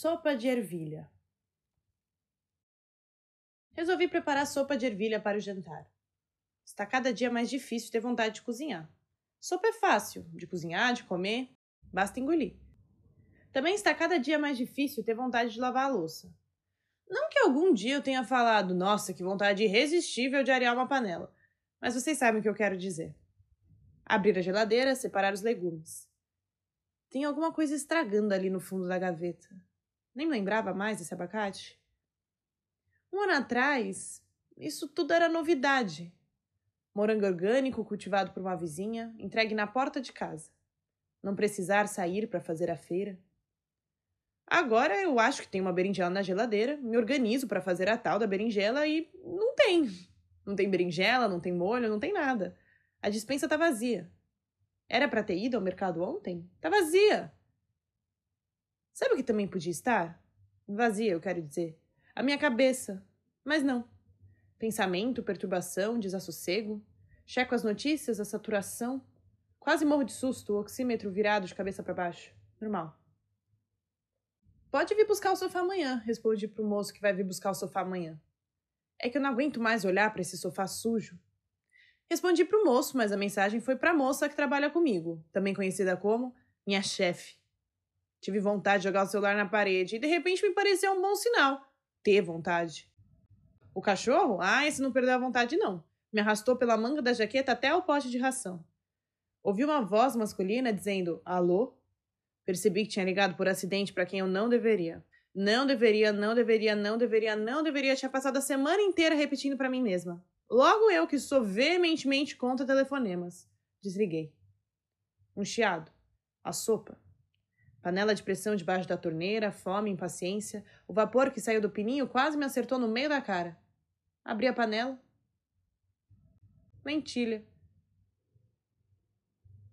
Sopa de ervilha. Resolvi preparar sopa de ervilha para o jantar. Está cada dia mais difícil ter vontade de cozinhar. Sopa é fácil de cozinhar, de comer, basta engolir. Também está cada dia mais difícil ter vontade de lavar a louça. Não que algum dia eu tenha falado, nossa, que vontade irresistível de arear uma panela, mas vocês sabem o que eu quero dizer. Abrir a geladeira, separar os legumes. Tem alguma coisa estragando ali no fundo da gaveta. Nem lembrava mais desse abacate. Um ano atrás, isso tudo era novidade. Morango orgânico cultivado por uma vizinha, entregue na porta de casa. Não precisar sair para fazer a feira. Agora eu acho que tem uma berinjela na geladeira, me organizo para fazer a tal da berinjela e não tem. Não tem berinjela, não tem molho, não tem nada. A dispensa tá vazia. Era para ter ido ao mercado ontem? Tá vazia. Sabe o que também podia estar? Vazia, eu quero dizer. A minha cabeça. Mas não. Pensamento, perturbação, desassossego. Checo as notícias, a saturação. Quase morro de susto, o oxímetro virado de cabeça para baixo. Normal. Pode vir buscar o sofá amanhã, respondi pro moço que vai vir buscar o sofá amanhã. É que eu não aguento mais olhar para esse sofá sujo. Respondi pro moço, mas a mensagem foi pra moça que trabalha comigo, também conhecida como minha chefe. Tive vontade de jogar o celular na parede e de repente me pareceu um bom sinal. Ter vontade. O cachorro? Ah, esse não perdeu a vontade, não. Me arrastou pela manga da jaqueta até o pote de ração. Ouvi uma voz masculina dizendo alô. Percebi que tinha ligado por acidente para quem eu não deveria. Não deveria, não deveria, não deveria, não deveria. Tinha passado a semana inteira repetindo para mim mesma. Logo eu, que sou veementemente contra telefonemas. Desliguei. Um chiado. A sopa. Panela de pressão debaixo da torneira, fome, impaciência. O vapor que saiu do pininho quase me acertou no meio da cara. Abri a panela. Lentilha.